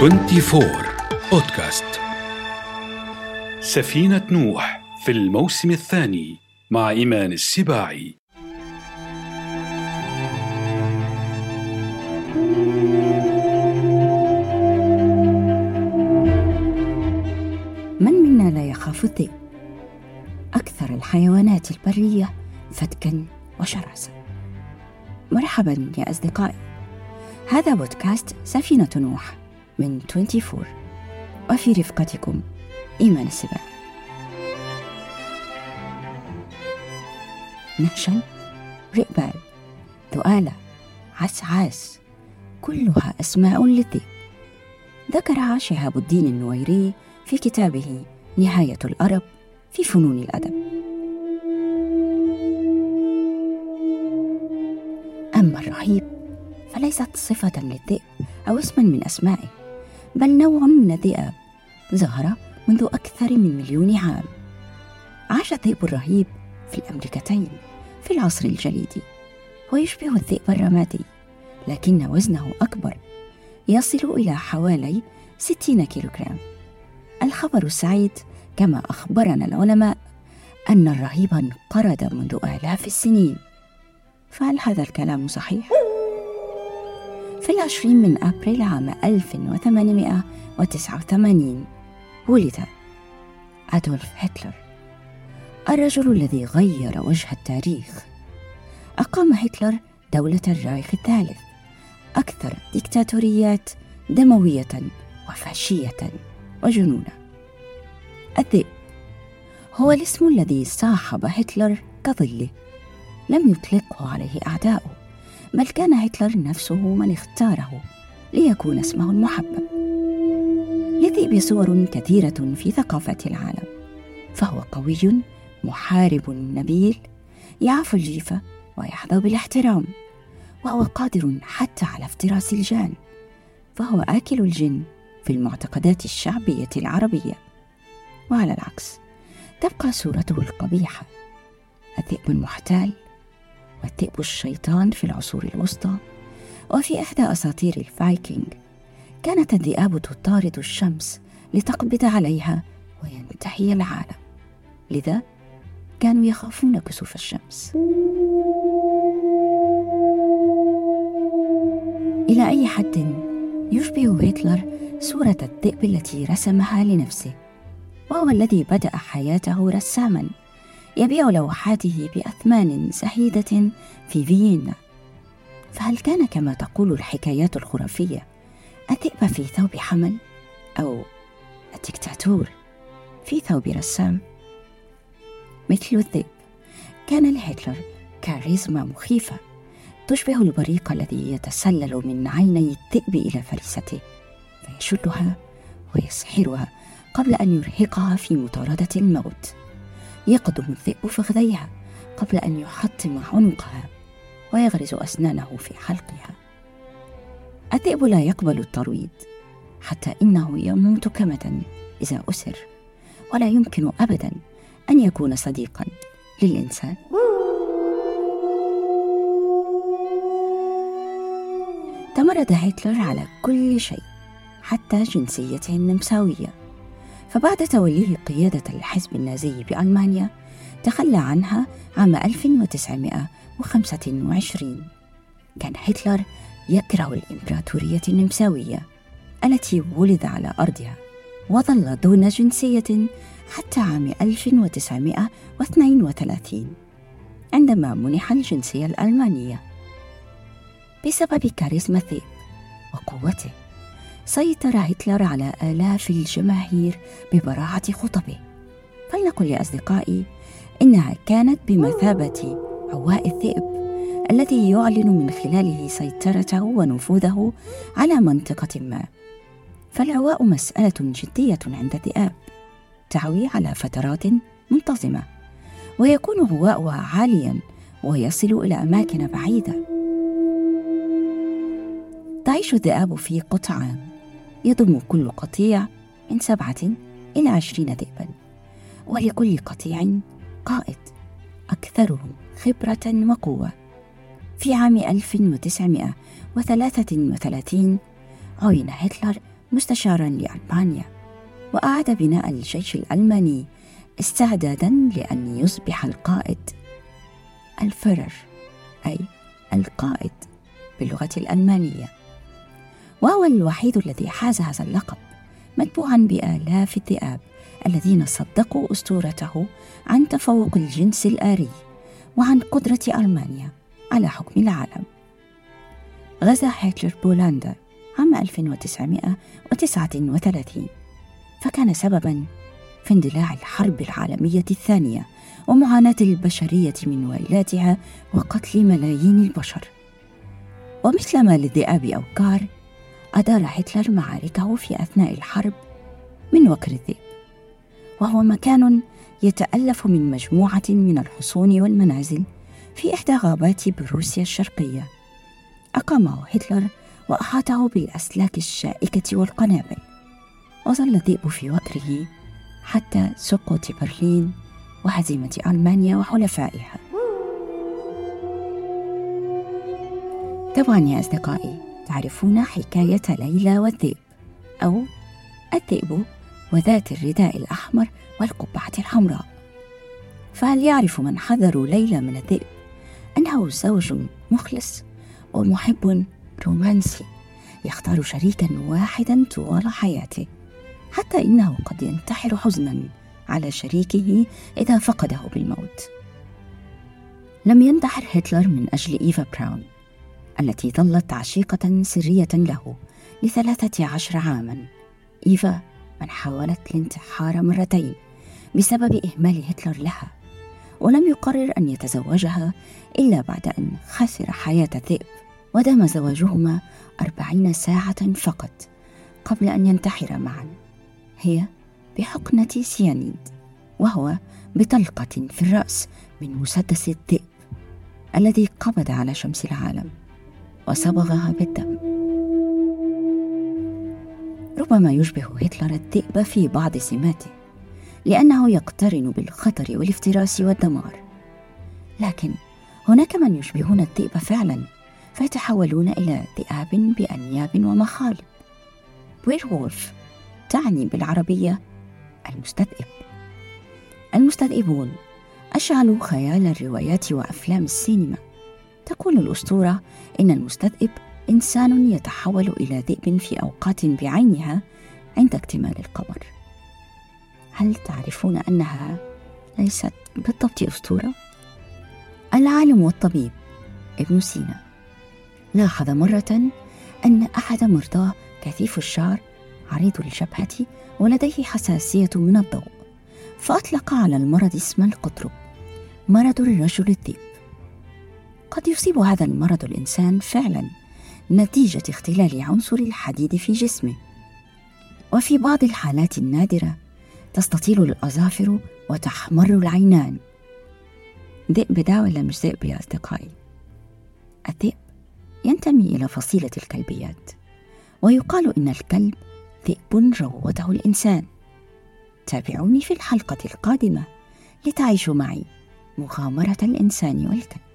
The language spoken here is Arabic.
24 بودكاست سفينة نوح في الموسم الثاني مع إيمان السباعي. من منا لا يخاف الذئب أكثر الحيوانات البرية فتكا وشراسة مرحبا يا أصدقائي. هذا بودكاست سفينة نوح. من 24 وفي رفقتكم إيمان السباع نحشل رئبال ذؤالة. عسعاس. كلها أسماء للذئب ذكرها شهاب الدين النويري في كتابه نهاية الأرب في فنون الأدب. أما الرهيب فليست صفة للذئب أو اسما من أسمائه. بل نوع من الذئاب ظهر منذ أكثر من مليون عام. عاش الذئب الرهيب في الأمريكتين في العصر الجليدي ويشبه الذئب الرمادي لكن وزنه أكبر يصل إلى حوالي 60 كيلوغرام. الخبر السعيد كما أخبرنا العلماء أن الرهيب انقرض منذ آلاف السنين. فهل هذا الكلام صحيح؟ في العشرين من أبريل عام 1889 ولد أدولف هتلر الرجل الذي غير وجه التاريخ. أقام هتلر دولة الرايخ الثالث أكثر ديكتاتوريات دموية وفاشية وجنونا الذئب هو الاسم الذي صاحب هتلر كظله لم يطلقه عليه أعداؤه. بل كان هتلر نفسه من اختاره ليكون اسمه المحبب. للذئب صور كثيرة في ثقافة العالم فهو قوي محارب نبيل يعفو الجيفة ويحظى بالاحترام وهو قادر حتى على افتراس الجان فهو آكل الجن في المعتقدات الشعبية العربية. وعلى العكس تبقى صورته القبيحة الذئب المحتال والذئب الشيطان في العصور الوسطى. وفي إحدى أساطير الفايكنج كانت الذئاب تطارد الشمس لتقبض عليها وينتهي العالم. لذا كانوا يخافون كسوف الشمس. إلى أي حد يشبه هتلر صورة الذئب التي رسمها لنفسه وهو الذي بدأ حياته رساما. يبيع لوحاته بأثمان سهيدة في فيينا. فهل كان كما تقول الحكايات الخرافية الذئب في ثوب حمل؟ أو الدكتاتور في ثوب رسام؟ مثل الذئب كان لهتلر كاريزما مخيفة تشبه البريق الذي يتسلل من عيني الذئب إلى فريسته فيشدها ويسحرها قبل أن يرهقها في مطاردة الموت. يقدم الذئب فخذيها قبل أن يحطم عنقها ويغرز أسنانه في حلقها. الذئب لا يقبل الترويض حتى إنه يموت كمدا إذا أسر ولا يمكن أبدا أن يكون صديقا للإنسان. تمرد هتلر على كل شيء حتى جنسيته النمساوية. فبعد توليه قيادة الحزب النازي بألمانيا تخلى عنها عام 1925 كان هتلر يكره الإمبراطورية النمساوية التي ولد على أرضها وظل دون جنسية حتى عام 1932 عندما منح الجنسية الألمانية. بسبب كاريزما الذئب وقوته سيطر هتلر على آلاف الجماهير ببراعة خطبه. فلنقل لأصدقائي إنها كانت بمثابة عواء الذئب الذي يعلن من خلاله سيطرته ونفوذه على منطقة ما. فالعواء مسألة جدية عند الذئاب تعوي على فترات منتظمة ويكون عواؤها عاليا ويصل إلى أماكن بعيدة. تعيش الذئاب في قطعان. يضم كل قطيع من سبعة إلى عشرين ذئبا ولكل قطيع قائد أكثرهم خبرة وقوة. في عام 1933 عين هتلر مستشارا لألمانيا وأعاد بناء الجيش الألماني استعدادا لأن يصبح القائد الفرر أي القائد باللغة الألمانية. وهو الوحيد الذي حاز هذا اللقب متبوعا بآلاف الذئاب الذين صدقوا أسطورته عن تفوق الجنس الآري وعن قدرة ألمانيا على حكم العالم. غزا هتلر بولندا عام 1939 فكان سببا في اندلاع الحرب العالمية الثانية ومعاناة البشرية من ويلاتها وقتل ملايين البشر. ومثلما للذئاب أوكار أدار هتلر معاركه في أثناء الحرب من وكر الذئب وهو مكان يتألف من مجموعة من الحصون والمنازل في إحدى غابات بروسيا الشرقية. أقامه هتلر وأحاطه بالأسلاك الشائكة والقنابل. وظل الذئب في وكره حتى سقوط برلين وهزيمة ألمانيا وحلفائها. طبعا يا أصدقائي تعرفون حكاية ليلى والذئب أو الذئب وذات الرداء الأحمر والقبعة الحمراء. فهل يعرف من حذروا ليلى من الذئب أنه زوج مخلص ومحب رومانسي يختار شريكا واحدا طوال حياته حتى إنه قد ينتحر حزنا على شريكه إذا فقده بالموت. لم ينتحر هتلر من أجل إيفا براون. التي ظلت عشيقة سرية له لثلاثة عشر عاما. إيفا من حاولت الانتحار مرتين بسبب إهمال هتلر لها ولم يقرر أن يتزوجها إلا بعد أن خسر حياة الذئب ودام زواجهما أربعين ساعة فقط قبل أن ينتحر معا. هي بحقنة سيانيد وهو بطلقة في الرأس من مسدس الذئب الذي قبض على شمس العالم. وصبغها بالدم. ربما يشبه هتلر الذئب في بعض سماته لأنه يقترن بالخطر والافتراس والدمار. لكن هناك من يشبهون الذئب فعلا فيتحولون إلى ذئاب بأنياب ومخالب. وير وولف تعني بالعربية المستذئب. المستذئبون أشعلوا خيال الروايات وأفلام السينما. تقول الأسطورة إن المستذئب إنسان يتحول إلى ذئب في أوقات بعينها عند اكتمال القمر هل تعرفون أنها ليست بالضبط أسطورة؟ العالم والطبيب ابن سينا لاحظ مرة أن أحد مرضاه كثيف الشعر عريض الجبهة ولديه حساسية من الضوء فأطلق على المرض اسم القطرب مرض الرجل الذئب قد يصيب هذا المرض الإنسان فعلا نتيجة اختلال عنصر الحديد في جسمه. وفي بعض الحالات النادرة تستطيل الأظافر وتحمر العينان. ذئب ده ولا مش ذئب يا أصدقائي؟ الذئب ينتمي إلى فصيلة الكلبيات ويقال إن الكلب ذئب روضه الإنسان. تابعوني في الحلقة القادمة لتعيشوا معي مغامرة الإنسان والكلب.